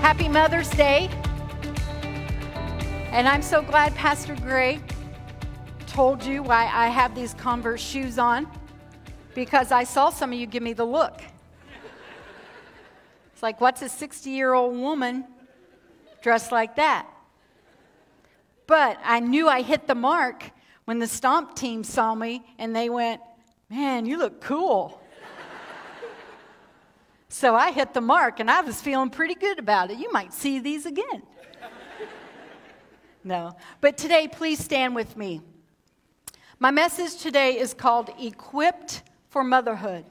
Happy Mother's Day. And I'm so glad Pastor Gray told you why I have these Converse shoes on because I saw some of you give me the look. It's like, what's a 60 year old woman dressed like that? But I knew I hit the mark when the stomp team saw me and they went, Man, you look cool. So I hit the mark and I was feeling pretty good about it. You might see these again. no. But today, please stand with me. My message today is called Equipped for Motherhood.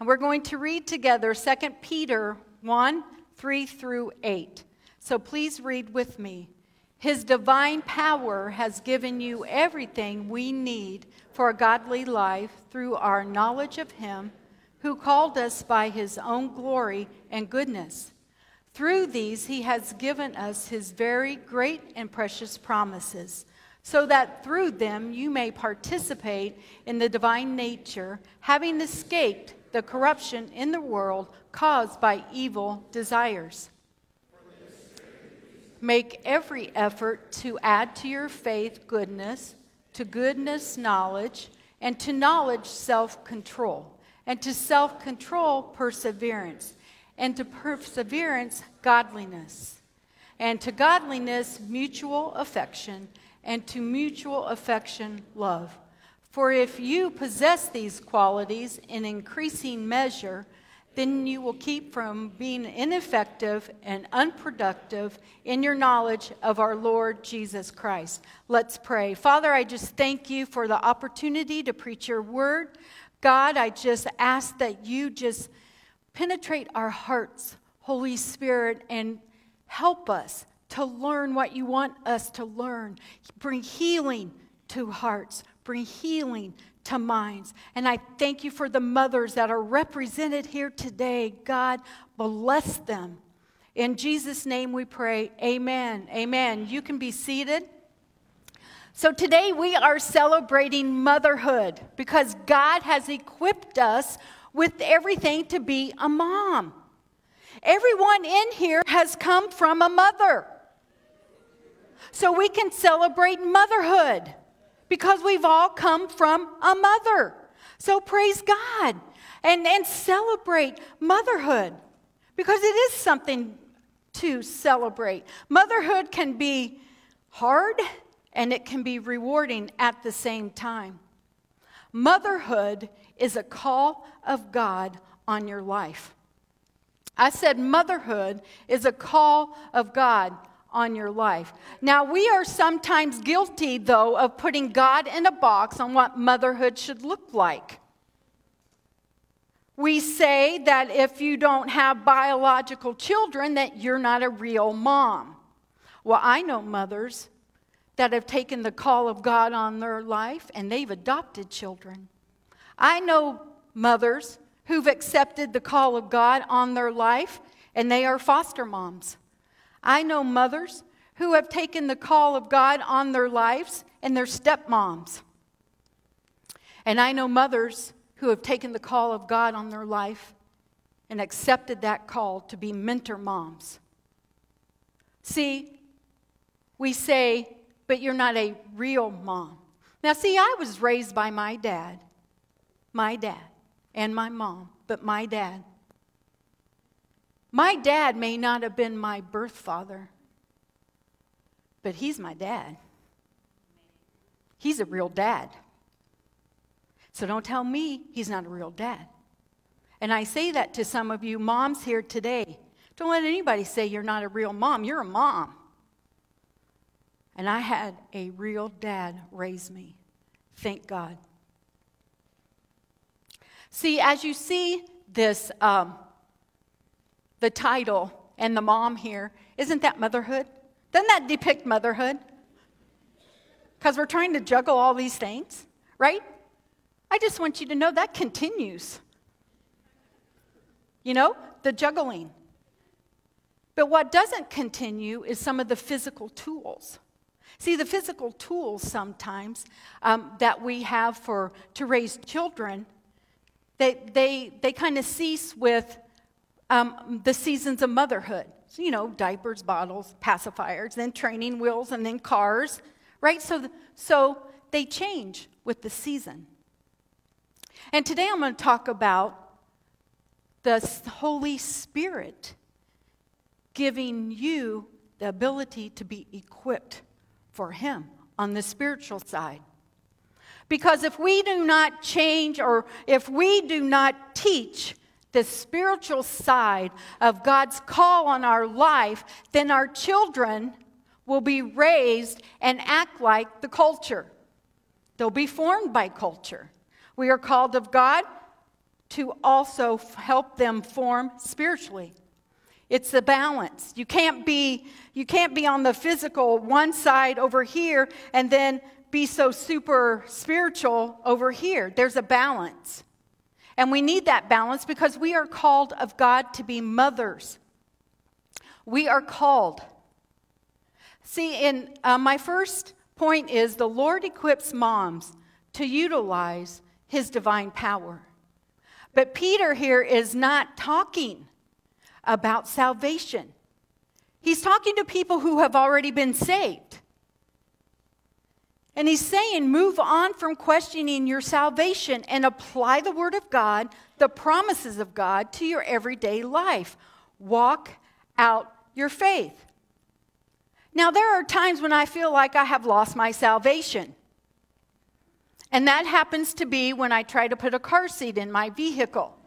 And we're going to read together 2 Peter 1 3 through 8. So please read with me. His divine power has given you everything we need for a godly life through our knowledge of Him who called us by his own glory and goodness. Through these, he has given us his very great and precious promises, so that through them you may participate in the divine nature, having escaped the corruption in the world caused by evil desires. Make every effort to add to your faith goodness, to goodness, knowledge, and to knowledge, self control and to self control, perseverance, and to perseverance, godliness, and to godliness, mutual affection, and to mutual affection, love. For if you possess these qualities in increasing measure, then you will keep from being ineffective and unproductive in your knowledge of our Lord Jesus Christ. Let's pray. Father, I just thank you for the opportunity to preach your word. God, I just ask that you just penetrate our hearts, Holy Spirit, and help us to learn what you want us to learn. Bring healing to hearts, bring healing to minds. And I thank you for the mothers that are represented here today. God, bless them. In Jesus' name we pray. Amen. Amen. You can be seated. So today we are celebrating motherhood because God has equipped us with everything to be a mom. Everyone in here has come from a mother. So we can celebrate motherhood because we've all come from a mother. So praise God and, and celebrate motherhood because it is something to celebrate. Motherhood can be hard and it can be rewarding at the same time. Motherhood is a call of God on your life. I said motherhood is a call of God on your life. Now, we are sometimes guilty, though, of putting God in a box on what motherhood should look like. We say that if you don't have biological children, that you're not a real mom. Well, I know mothers that have taken the call of God on their life and they've adopted children. I know mothers who've accepted the call of God on their life and they are foster moms. I know mothers who have taken the call of God on their lives and they're stepmoms. And I know mothers who have taken the call of God on their life and accepted that call to be mentor moms. See, we say but you're not a real mom. Now, see, I was raised by my dad, my dad, and my mom, but my dad. My dad may not have been my birth father, but he's my dad. He's a real dad. So don't tell me he's not a real dad. And I say that to some of you moms here today. Don't let anybody say you're not a real mom. You're a mom. And I had a real dad raise me. Thank God. See, as you see this, um, the title, and the mom here, isn't that motherhood? Doesn't that depict motherhood? Because we're trying to juggle all these things, right? I just want you to know that continues. You know, the juggling. But what doesn't continue is some of the physical tools. See, the physical tools sometimes um, that we have for to raise children, they, they, they kind of cease with um, the seasons of motherhood. So, you know, diapers, bottles, pacifiers, then training wheels, and then cars, right? So, so they change with the season. And today I'm going to talk about the Holy Spirit giving you the ability to be equipped for Him on the spiritual side. Because if we do not change or if we do not teach the spiritual side of God's call on our life, then our children will be raised and act like the culture. They'll be formed by culture. We are called of God to also help them form spiritually. It's the balance. You can't be you can't be on the physical one side over here and then be so super spiritual over here. There's a balance. And we need that balance because we are called of God to be mothers. We are called. See, in uh, my first point is the Lord equips moms to utilize his divine power. But Peter here is not talking about salvation. He's talking to people who have already been saved. And he's saying, move on from questioning your salvation and apply the Word of God, the promises of God, to your everyday life. Walk out your faith. Now, there are times when I feel like I have lost my salvation. And that happens to be when I try to put a car seat in my vehicle.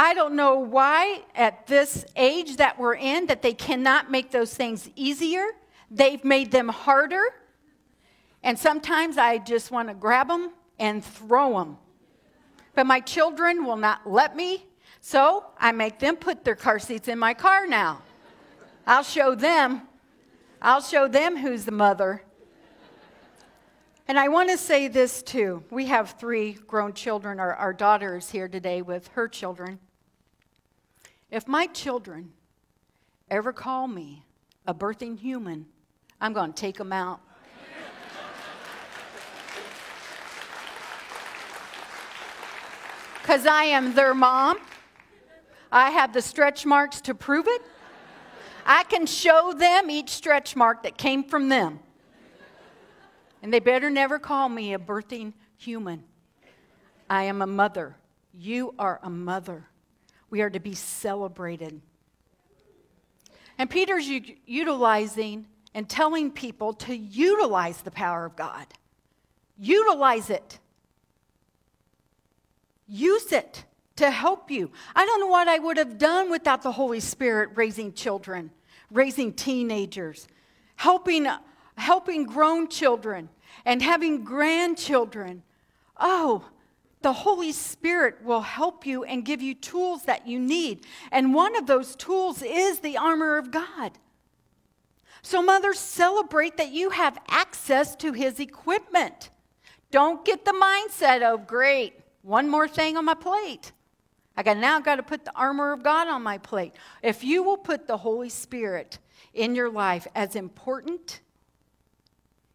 I don't know why, at this age that we're in, that they cannot make those things easier. They've made them harder. And sometimes I just want to grab them and throw them. But my children will not let me, so I make them put their car seats in my car now. I'll show them I'll show them who's the mother. And I want to say this too. We have three grown children. Our, our daughter is here today with her children. If my children ever call me a birthing human, I'm going to take them out. Because I am their mom. I have the stretch marks to prove it. I can show them each stretch mark that came from them. And they better never call me a birthing human. I am a mother. You are a mother. We are to be celebrated. And Peter's u- utilizing and telling people to utilize the power of God. Utilize it. Use it to help you. I don't know what I would have done without the Holy Spirit raising children raising teenagers, helping, helping grown children, and having grandchildren. Oh, the Holy Spirit will help you and give you tools that you need. And one of those tools is the armor of God. So, mothers, celebrate that you have access to His equipment. Don't get the mindset of, great, one more thing on my plate. I got now got to put the armor of God on my plate. If you will put the Holy Spirit in your life as important,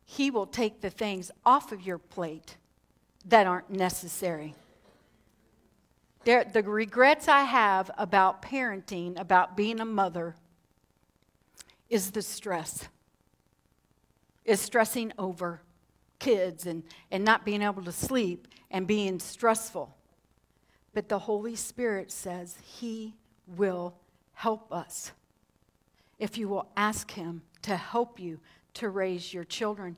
He will take the things off of your plate that aren't necessary. The regrets I have about parenting, about being a mother, is the stress. Is stressing over kids and, and not being able to sleep and being stressful. But the Holy Spirit says He will help us if you will ask Him to help you to raise your children.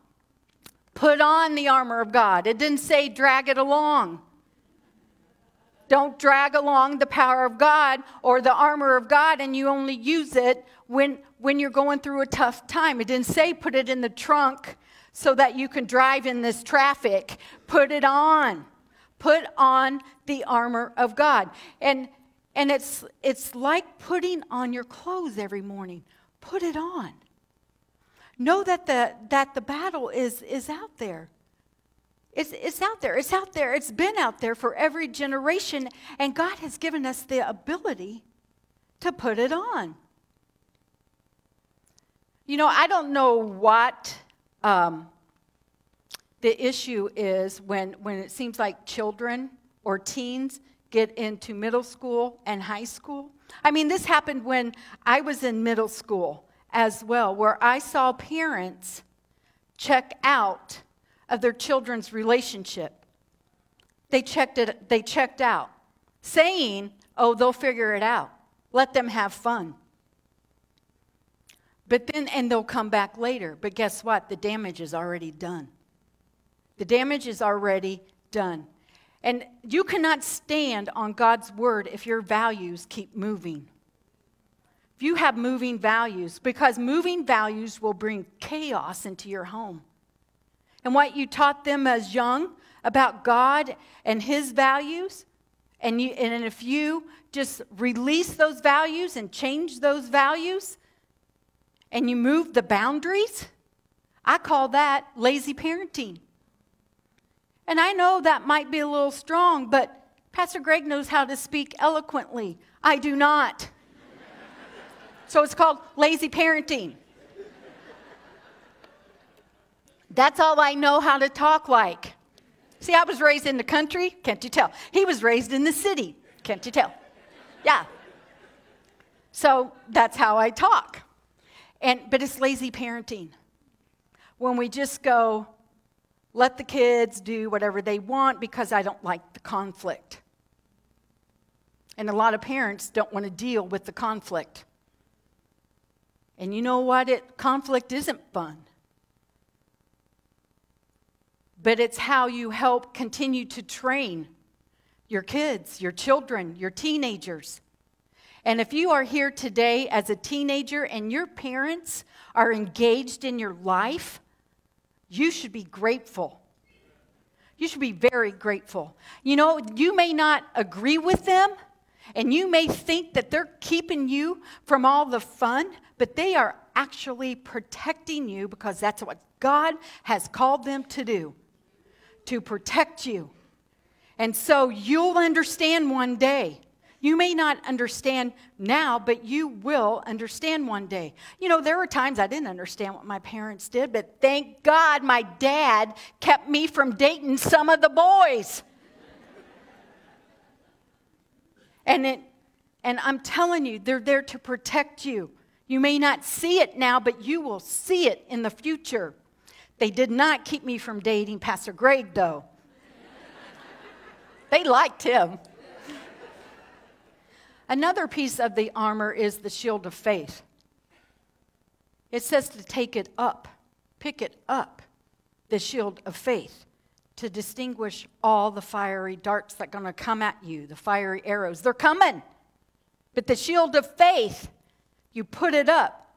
Put on the armor of God. It didn't say drag it along. Don't drag along the power of God or the armor of God and you only use it when, when you're going through a tough time. It didn't say put it in the trunk so that you can drive in this traffic. Put it on. Put on the armor of God. And, and it's, it's like putting on your clothes every morning. Put it on. Know that the, that the battle is, is out there. It's, it's out there. It's out there. It's been out there for every generation. And God has given us the ability to put it on. You know, I don't know what um, the issue is when, when it seems like children or teens get into middle school and high school. I mean, this happened when I was in middle school as well, where I saw parents check out of their children's relationship. They checked it, they checked out, saying, oh, they'll figure it out. Let them have fun. But then, and they'll come back later. But guess what? The damage is already done. The damage is already done. And you cannot stand on God's word if your values keep moving. You have moving values, because moving values will bring chaos into your home. And what you taught them as young about God and His values, and, you, and if you just release those values and change those values, and you move the boundaries, I call that lazy parenting. And I know that might be a little strong, but Pastor Greg knows how to speak eloquently. I do not. So it's called lazy parenting. That's all I know how to talk like. See, I was raised in the country, can't you tell? He was raised in the city, can't you tell? Yeah. So that's how I talk. And but it's lazy parenting. When we just go, let the kids do whatever they want because I don't like the conflict. And a lot of parents don't want to deal with the conflict. And you know what? It, conflict isn't fun. But it's how you help continue to train your kids, your children, your teenagers. And if you are here today as a teenager and your parents are engaged in your life, you should be grateful. You should be very grateful. You know, you may not agree with them, and you may think that they're keeping you from all the fun, but they are actually protecting you because that's what God has called them to do to protect you. And so you'll understand one day you may not understand now, but you will understand one day. You know, there were times I didn't understand what my parents did, but thank God my dad kept me from dating some of the boys. and it and I'm telling you, they're there to protect you. You may not see it now, but you will see it in the future. They did not keep me from dating Pastor Greg, though. they liked him. Another piece of the armor is the shield of faith. It says to take it up, pick it up, the shield of faith, to distinguish all the fiery darts that are going to come at you, the fiery arrows. They're coming. But the shield of faith, you put it up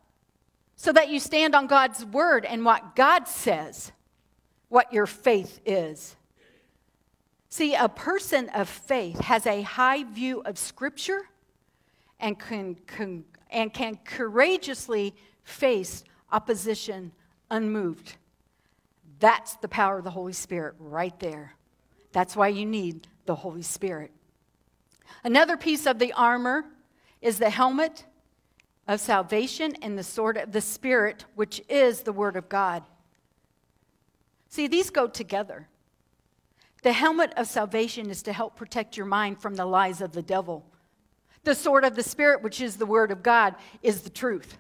so that you stand on God's word and what God says, what your faith is. See, a person of faith has a high view of Scripture and can, can, and can courageously face opposition unmoved. That's the power of the Holy Spirit right there. That's why you need the Holy Spirit. Another piece of the armor is the helmet of salvation and the sword of the Spirit, which is the Word of God. See, these go together. The helmet of salvation is to help protect your mind from the lies of the devil. The sword of the Spirit, which is the Word of God, is the truth.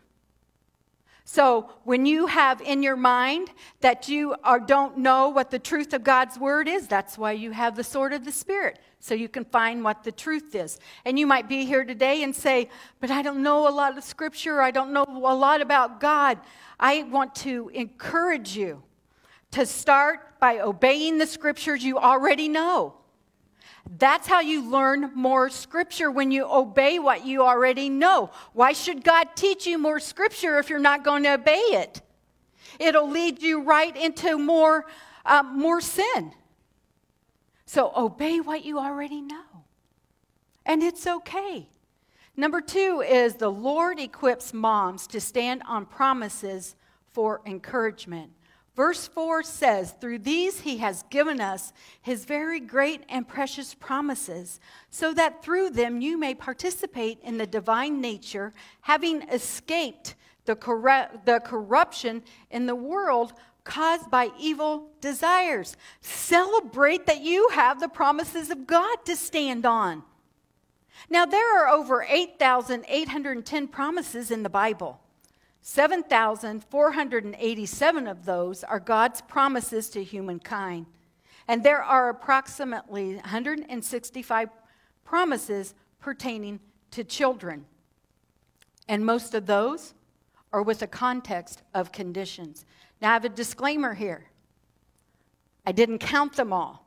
So when you have in your mind that you are, don't know what the truth of God's word is, that's why you have the sword of the Spirit, so you can find what the truth is. And you might be here today and say, But I don't know a lot of scripture, I don't know a lot about God. I want to encourage you to start by obeying the scriptures you already know. That's how you learn more scripture when you obey what you already know. Why should God teach you more scripture if you're not going to obey it? It'll lead you right into more, uh, more sin. So obey what you already know. And it's okay. Number two is the Lord equips moms to stand on promises for encouragement. Verse 4 says, Through these he has given us his very great and precious promises, so that through them you may participate in the divine nature, having escaped the, corru- the corruption in the world caused by evil desires. Celebrate that you have the promises of God to stand on. Now, there are over 8,810 promises in the Bible. 7,487 of those are God's promises to humankind. And there are approximately 165 promises pertaining to children. And most of those are with a context of conditions. Now, I have a disclaimer here I didn't count them all,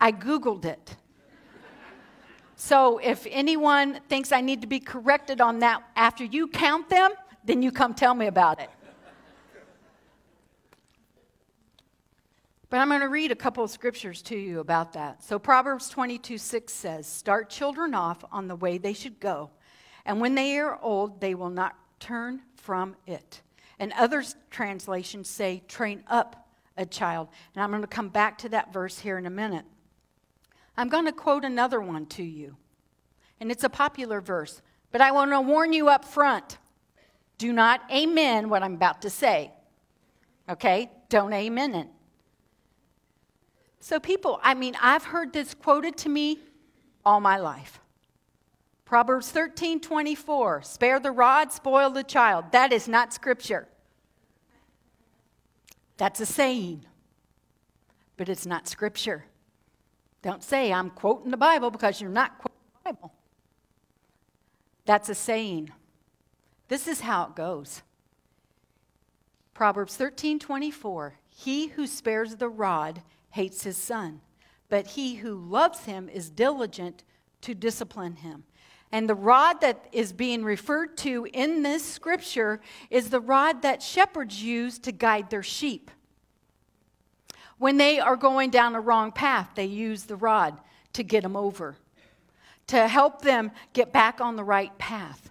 I Googled it. so if anyone thinks I need to be corrected on that after you count them, then you come tell me about it. But I'm going to read a couple of scriptures to you about that. So Proverbs 22 6 says, Start children off on the way they should go, and when they are old, they will not turn from it. And other translations say, Train up a child. And I'm going to come back to that verse here in a minute. I'm going to quote another one to you. And it's a popular verse, but I want to warn you up front. Do not amen what I'm about to say. Okay? Don't amen it. So, people, I mean, I've heard this quoted to me all my life. Proverbs 13 24, spare the rod, spoil the child. That is not scripture. That's a saying, but it's not scripture. Don't say, I'm quoting the Bible because you're not quoting the Bible. That's a saying. This is how it goes. Proverbs 13 24. He who spares the rod hates his son, but he who loves him is diligent to discipline him. And the rod that is being referred to in this scripture is the rod that shepherds use to guide their sheep. When they are going down a wrong path, they use the rod to get them over, to help them get back on the right path.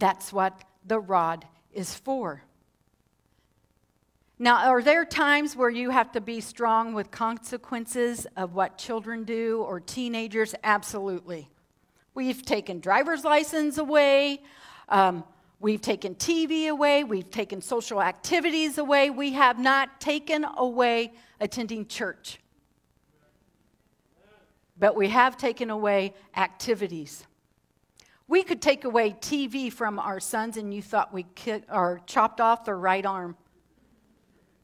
That's what the rod is for. Now, are there times where you have to be strong with consequences of what children do or teenagers? Absolutely. We've taken driver's license away. Um, we've taken TV away. We've taken social activities away. We have not taken away attending church. But we have taken away activities. We could take away TV from our sons, and you thought we could, or chopped off their right arm.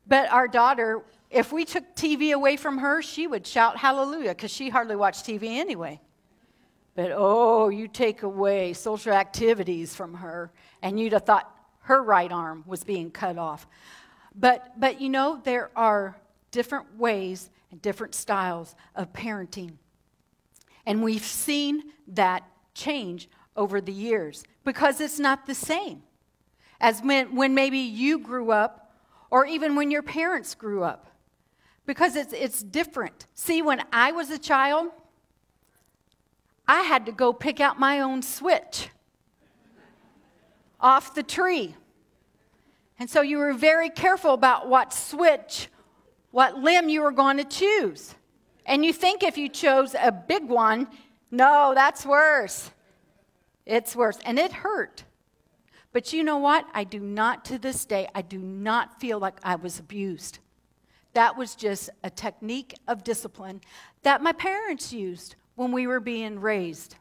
But our daughter, if we took TV away from her, she would shout hallelujah because she hardly watched TV anyway. But oh, you take away social activities from her, and you'd have thought her right arm was being cut off. But, but you know, there are different ways and different styles of parenting. And we've seen that change over the years because it's not the same as when, when maybe you grew up or even when your parents grew up because it's, it's different. See, when I was a child, I had to go pick out my own switch off the tree. And so you were very careful about what switch, what limb you were going to choose. And you think if you chose a big one, no, that's worse. It's worse. And it hurt. But you know what? I do not, to this day, I do not feel like I was abused. That was just a technique of discipline that my parents used when we were being raised.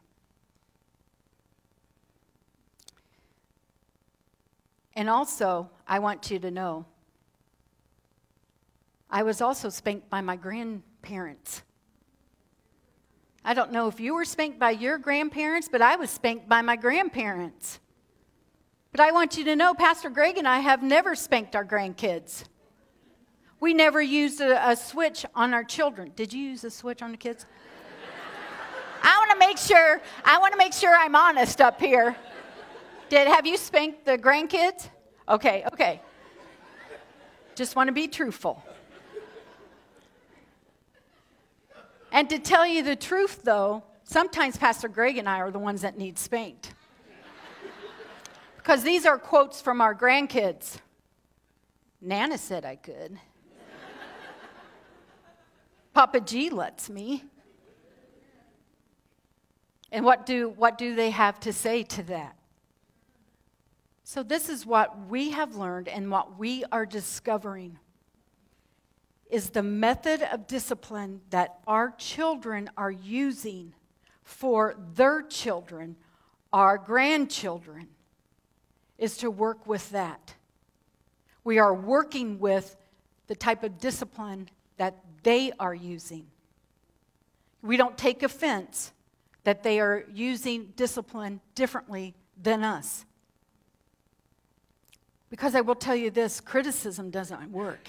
And also, I want you to know, I was also spanked by my grandparents. I don't know if you were spanked by your grandparents, but I was spanked by my grandparents. But I want you to know, Pastor Greg and I have never spanked our grandkids. We never used a, a switch on our children. Did you use a switch on the kids? I want to make sure, I want to make sure I'm honest up here. Did have you spanked the grandkids? Okay, okay. Just want to be truthful. And to tell you the truth, though, sometimes Pastor Greg and I are the ones that need spanked. Because these are quotes from our grandkids. Nana said I could. Papa G lets me. And what do, what do they have to say to that? So, this is what we have learned and what we are discovering is the method of discipline that our children are using for their children, our grandchildren, is to work with that. We are working with the type of discipline that they are using. We don't take offense that they are using discipline differently than us. Because I will tell you this criticism doesn't work.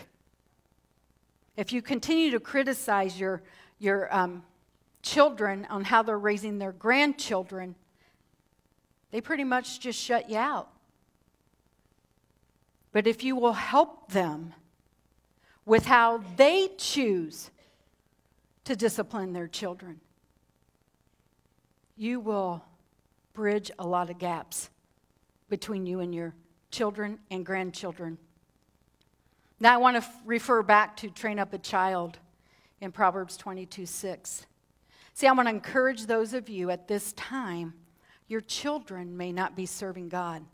If you continue to criticize your, your um, children on how they're raising their grandchildren, they pretty much just shut you out. But if you will help them with how they choose to discipline their children, you will bridge a lot of gaps between you and your children and grandchildren. Now, I want to f- refer back to train up a child in Proverbs 22 6. See, I want to encourage those of you at this time, your children may not be serving God.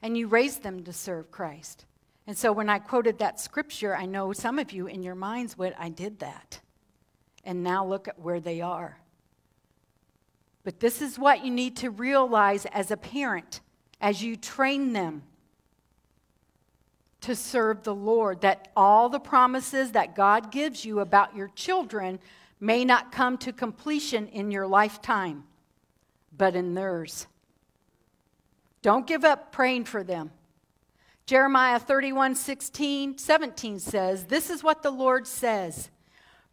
And you raised them to serve Christ. And so when I quoted that scripture, I know some of you in your minds went, I did that. And now look at where they are. But this is what you need to realize as a parent as you train them to serve the Lord, that all the promises that God gives you about your children may not come to completion in your lifetime, but in theirs. Don't give up praying for them. Jeremiah 31 16, 17 says, This is what the Lord says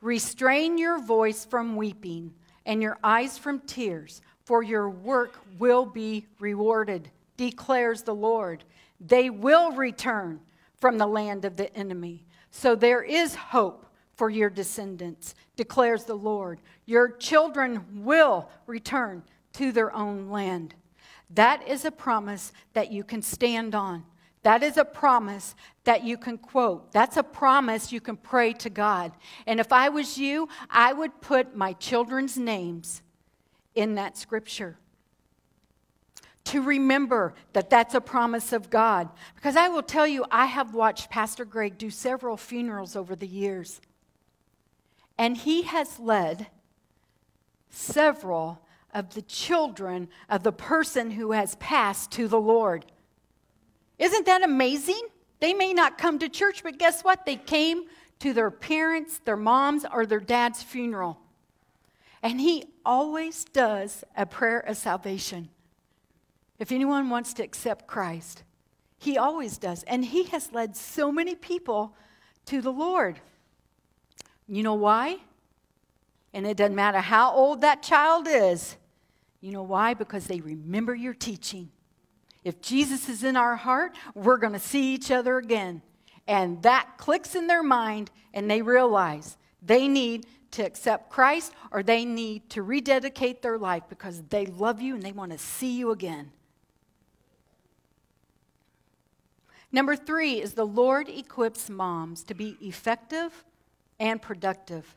Restrain your voice from weeping and your eyes from tears, for your work will be rewarded declares the Lord. They will return from the land of the enemy. So there is hope for your descendants, declares the Lord. Your children will return to their own land. That is a promise that you can stand on. That is a promise that you can quote. That's a promise you can pray to God. And if I was you, I would put my children's names in that scripture to remember that that's a promise of God. Because I will tell you, I have watched Pastor Greg do several funerals over the years. And he has led several of the children of the person who has passed to the Lord. Isn't that amazing? They may not come to church, but guess what? They came to their parents, their mom's, or their dad's funeral. And he always does a prayer of salvation. If anyone wants to accept Christ, he always does. And he has led so many people to the Lord. You know why? And it doesn't matter how old that child is. You know why? Because they remember your teaching. If Jesus is in our heart, we're going to see each other again. And that clicks in their mind, and they realize they need to accept Christ or they need to rededicate their life because they love you and they want to see you again. Number three is the Lord equips moms to be effective and productive.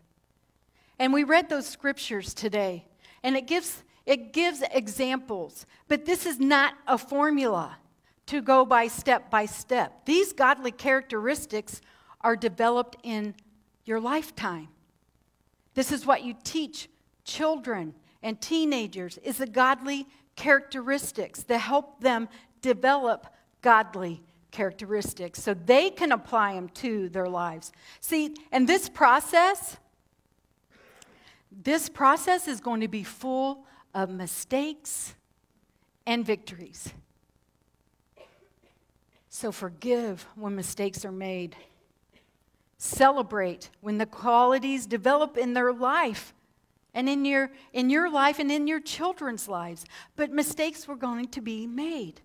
And we read those scriptures today, and it gives, It gives examples, but this is not a formula to go by step by step. These godly characteristics are developed in your lifetime. This is what you teach children and teenagers is the godly characteristics that help them develop godly characteristics so they can apply them to their lives. See, and this process this process is going to be full of mistakes and victories. So forgive when mistakes are made. Celebrate when the qualities develop in their life and in your, in your life and in your children's lives. But mistakes were going to be made.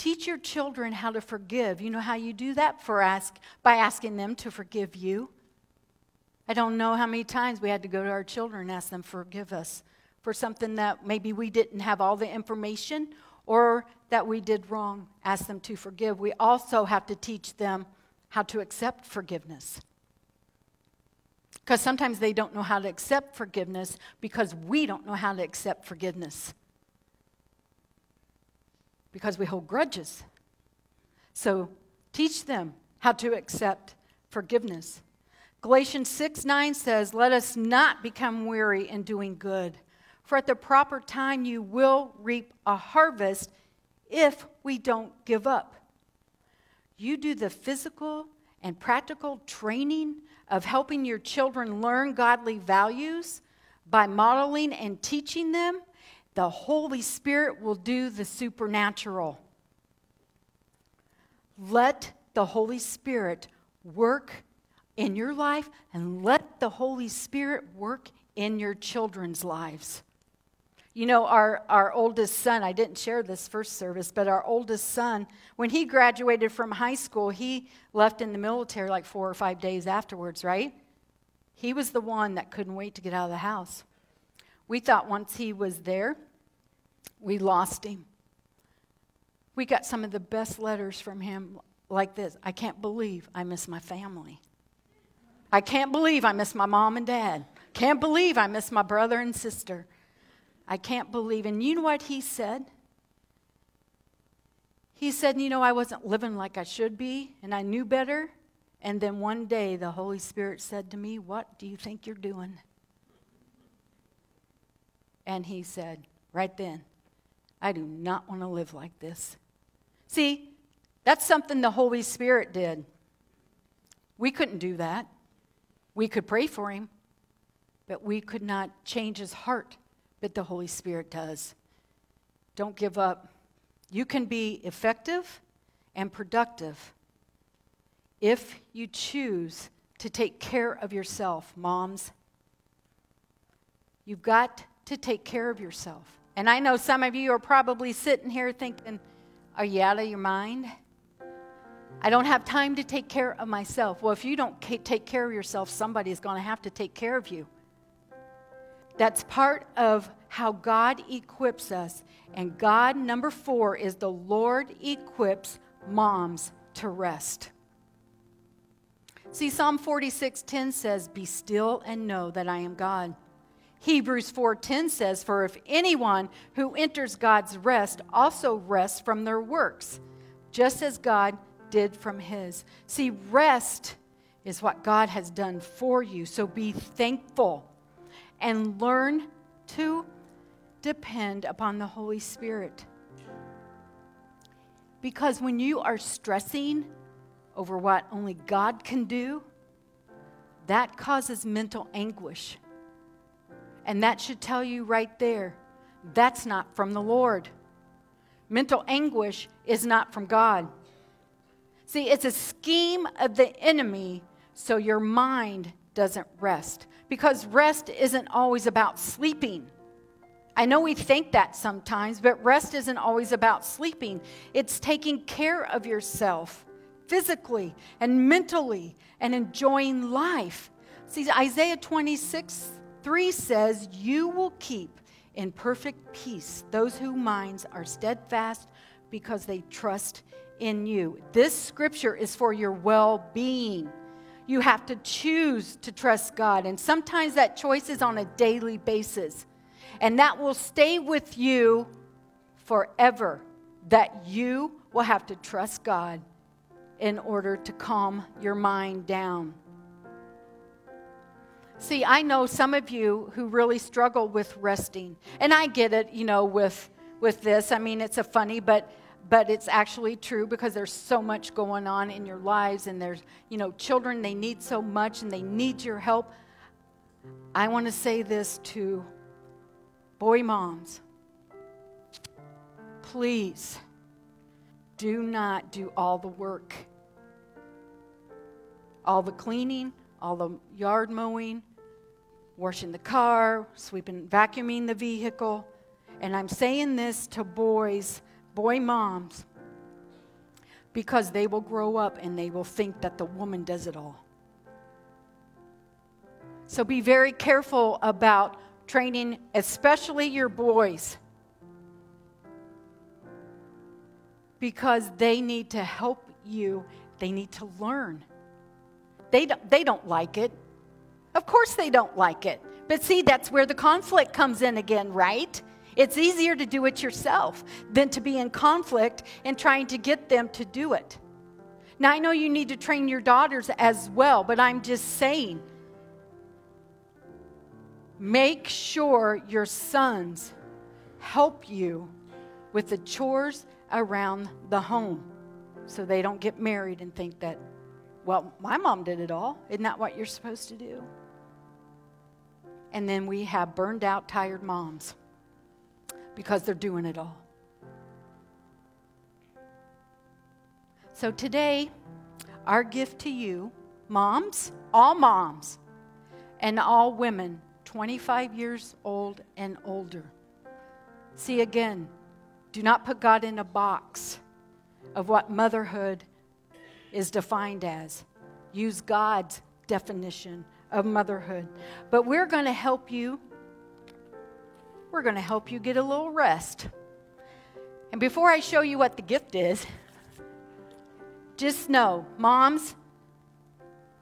Teach your children how to forgive. You know how you do that? For ask, by asking them to forgive you. I don't know how many times we had to go to our children and ask them forgive us for something that maybe we didn't have all the information or that we did wrong. Ask them to forgive. We also have to teach them how to accept forgiveness. Because sometimes they don't know how to accept forgiveness because we don't know how to accept forgiveness. Because we hold grudges. So teach them how to accept forgiveness. Galatians 6 9 says, Let us not become weary in doing good, for at the proper time you will reap a harvest if we don't give up. You do the physical and practical training of helping your children learn godly values by modeling and teaching them, the Holy Spirit will do the supernatural. Let the Holy Spirit work in your life and let the Holy Spirit work in your children's lives. You know, our, our oldest son, I didn't share this first service, but our oldest son, when he graduated from high school, he left in the military like four or five days afterwards, right? He was the one that couldn't wait to get out of the house. We thought once he was there, we lost him. We got some of the best letters from him like this I can't believe I miss my family. I can't believe I miss my mom and dad. Can't believe I miss my brother and sister. I can't believe. And you know what he said? He said, You know, I wasn't living like I should be, and I knew better. And then one day the Holy Spirit said to me, What do you think you're doing? And he said, Right then, I do not want to live like this. See, that's something the Holy Spirit did. We couldn't do that. We could pray for him, but we could not change his heart but the Holy Spirit does. Don't give up. You can be effective and productive if you choose to take care of yourself, moms. You've got to take care of yourself. And I know some of you are probably sitting here thinking, Are you out of your mind? I don't have time to take care of myself. Well, if you don't take care of yourself, somebody is going to have to take care of you. That's part of how God equips us. And God, number four, is the Lord equips moms to rest. See, Psalm 46:10 says, Be still and know that I am God. Hebrews 4:10 says, For if anyone who enters God's rest also rests from their works, just as God did from his. See, rest is what God has done for you. So be thankful and learn to depend upon the Holy Spirit. Because when you are stressing over what only God can do, that causes mental anguish. And that should tell you right there that's not from the Lord. Mental anguish is not from God. See, it's a scheme of the enemy so your mind doesn't rest because rest isn't always about sleeping. I know we think that sometimes, but rest isn't always about sleeping. It's taking care of yourself physically and mentally and enjoying life. See, Isaiah 26 3 says, You will keep in perfect peace those whose minds are steadfast because they trust in you. This scripture is for your well being you have to choose to trust God. And sometimes that choice is on a daily basis. And that will stay with you forever. That you will have to trust God in order to calm your mind down. See, I know some of you who really struggle with resting. And I get it, you know, with with this. I mean, it's a funny, but but it's actually true because there's so much going on in your lives and there's, you know, children they need so much and they need your help. I want to say this to boy moms. Please do not do all the work. All the cleaning, all the yard mowing, washing the car, sweeping, vacuuming the vehicle. And I'm saying this to boys, boy moms, because they will grow up and they will think that the woman does it all. So be very careful about training, especially your boys, because they need to help you, they need to learn. They don't, they don't like it. Of course, they don't like it. But see, that's where the conflict comes in again, right? It's easier to do it yourself than to be in conflict and trying to get them to do it. Now, I know you need to train your daughters as well, but I'm just saying make sure your sons help you with the chores around the home so they don't get married and think that, well, my mom did it all. Isn't that what you're supposed to do? And then we have burned out, tired moms because they're doing it all. So today, our gift to you, moms, all moms, and all women 25 years old and older. See again, do not put God in a box of what motherhood is defined as. Use God's definition of motherhood. But we're going to help you. We're going to help you get a little rest. And before I show you what the gift is, just know, moms,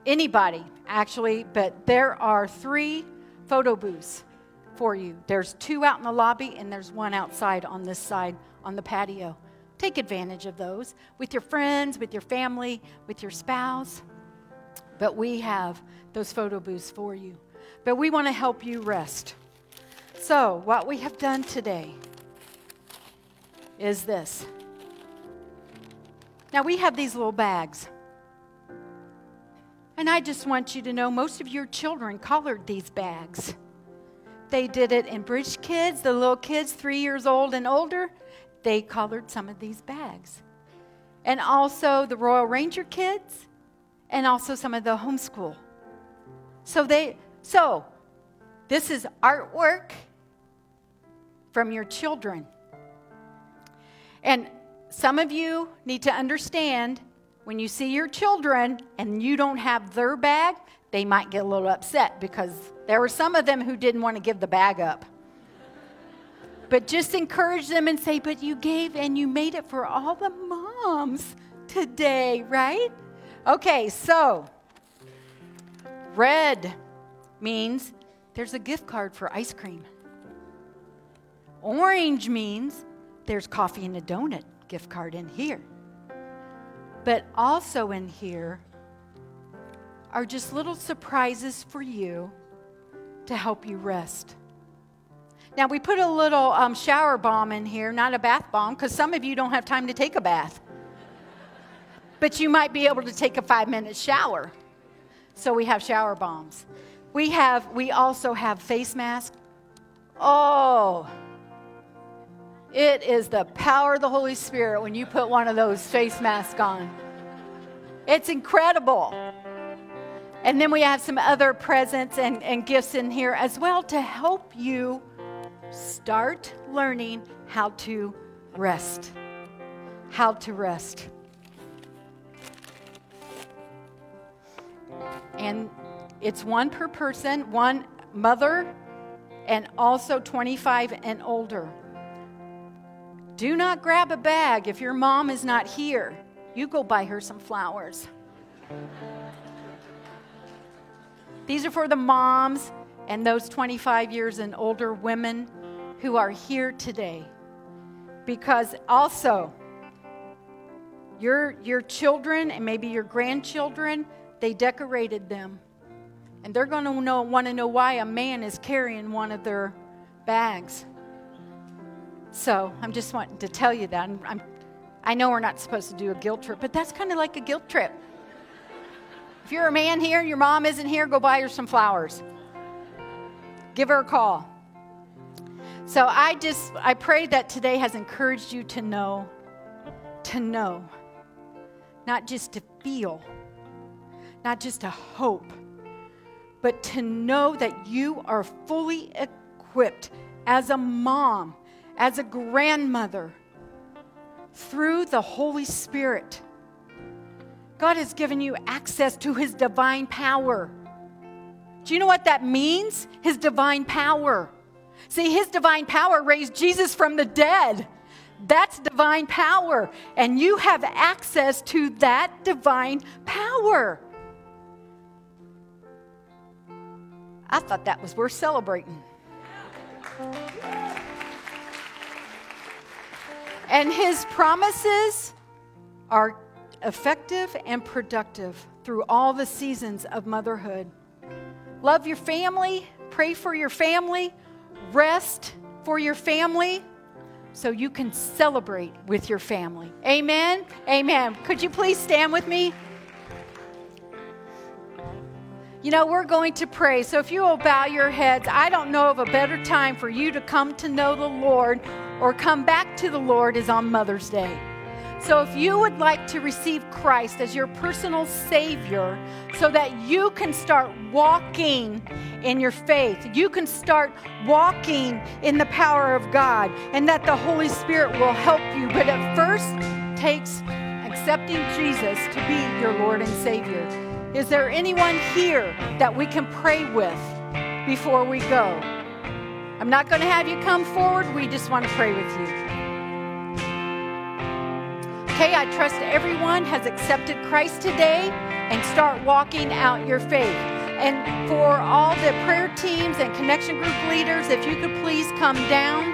anybody actually, but there are three photo booths for you. There's two out in the lobby, and there's one outside on this side on the patio. Take advantage of those with your friends, with your family, with your spouse. But we have those photo booths for you. But we want to help you rest. So, what we have done today is this. Now, we have these little bags. And I just want you to know most of your children colored these bags. They did it in Bridge Kids, the little kids, three years old and older. They colored some of these bags. And also the Royal Ranger kids, and also some of the homeschool. So they so this is artwork from your children. And some of you need to understand when you see your children and you don't have their bag, they might get a little upset because there were some of them who didn't want to give the bag up. But just encourage them and say, But you gave and you made it for all the moms today, right? Okay, so red means there's a gift card for ice cream. Orange means there's coffee and a donut gift card in here. But also in here are just little surprises for you to help you rest. Now, we put a little um, shower bomb in here, not a bath bomb, because some of you don't have time to take a bath. But you might be able to take a five minute shower. So we have shower bombs. We have, we also have face masks. Oh, it is the power of the Holy Spirit when you put one of those face masks on. It's incredible. And then we have some other presents and, and gifts in here as well to help you start learning how to rest. How to rest. And it's one per person, one mother, and also 25 and older. Do not grab a bag if your mom is not here. You go buy her some flowers. These are for the moms and those 25 years and older women who are here today. Because also, your, your children and maybe your grandchildren, they decorated them. And they're going to know, want to know why a man is carrying one of their bags. So I'm just wanting to tell you that. I'm, I'm, i know we're not supposed to do a guilt trip, but that's kind of like a guilt trip. If you're a man here and your mom isn't here, go buy her some flowers. Give her a call. So I just, I pray that today has encouraged you to know, to know, not just to feel, not just to hope, but to know that you are fully equipped as a mom, as a grandmother, through the Holy Spirit. God has given you access to His divine power. Do you know what that means? His divine power. See, his divine power raised Jesus from the dead. That's divine power. And you have access to that divine power. I thought that was worth celebrating. And his promises are effective and productive through all the seasons of motherhood. Love your family, pray for your family, rest for your family so you can celebrate with your family. Amen. Amen. Could you please stand with me? You know, we're going to pray. So if you will bow your heads, I don't know of a better time for you to come to know the Lord or come back to the Lord is on Mother's Day. So, if you would like to receive Christ as your personal Savior so that you can start walking in your faith, you can start walking in the power of God, and that the Holy Spirit will help you. But it first takes accepting Jesus to be your Lord and Savior. Is there anyone here that we can pray with before we go? I'm not going to have you come forward. We just want to pray with you. Okay, I trust everyone has accepted Christ today and start walking out your faith. And for all the prayer teams and connection group leaders, if you could please come down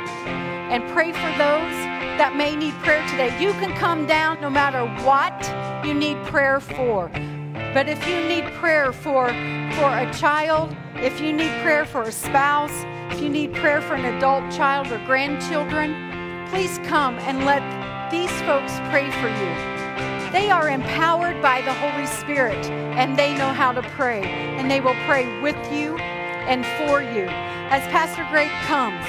and pray for those that may need prayer today. You can come down no matter what you need prayer for. But if you need prayer for, for a child, if you need prayer for a spouse, if you need prayer for an adult child or grandchildren, please come and let these folks pray for you. They are empowered by the Holy Spirit and they know how to pray. And they will pray with you and for you. As Pastor Greg comes,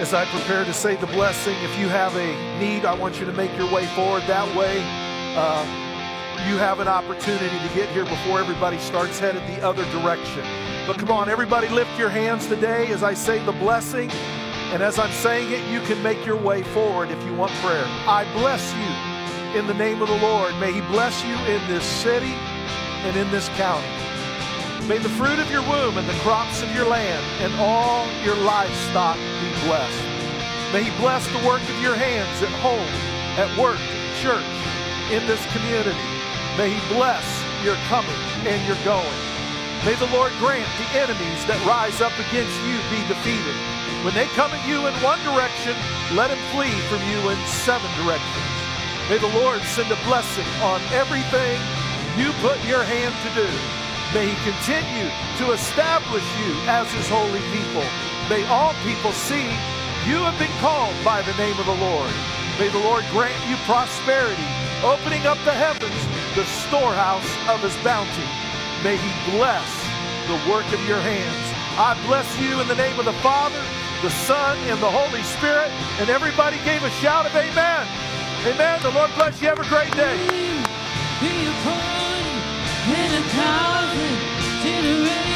as I prepare to say the blessing, if you have a need, I want you to make your way forward that way. Uh, you have an opportunity to get here before everybody starts headed the other direction. But come on, everybody lift your hands today as I say the blessing. And as I'm saying it, you can make your way forward if you want prayer. I bless you in the name of the Lord. May He bless you in this city and in this county. May the fruit of your womb and the crops of your land and all your livestock be blessed. May He bless the work of your hands at home, at work, church, in this community. May He bless your coming and your going. May the Lord grant the enemies that rise up against you be defeated. When they come at you in one direction, let them flee from you in seven directions. May the Lord send a blessing on everything you put your hand to do. May he continue to establish you as his holy people. May all people see you have been called by the name of the Lord. May the Lord grant you prosperity, opening up the heavens, the storehouse of his bounty. May he bless the work of your hands. I bless you in the name of the Father, the Son, and the Holy Spirit. And everybody gave a shout of amen. Amen. The Lord bless you. Have a great day. Be a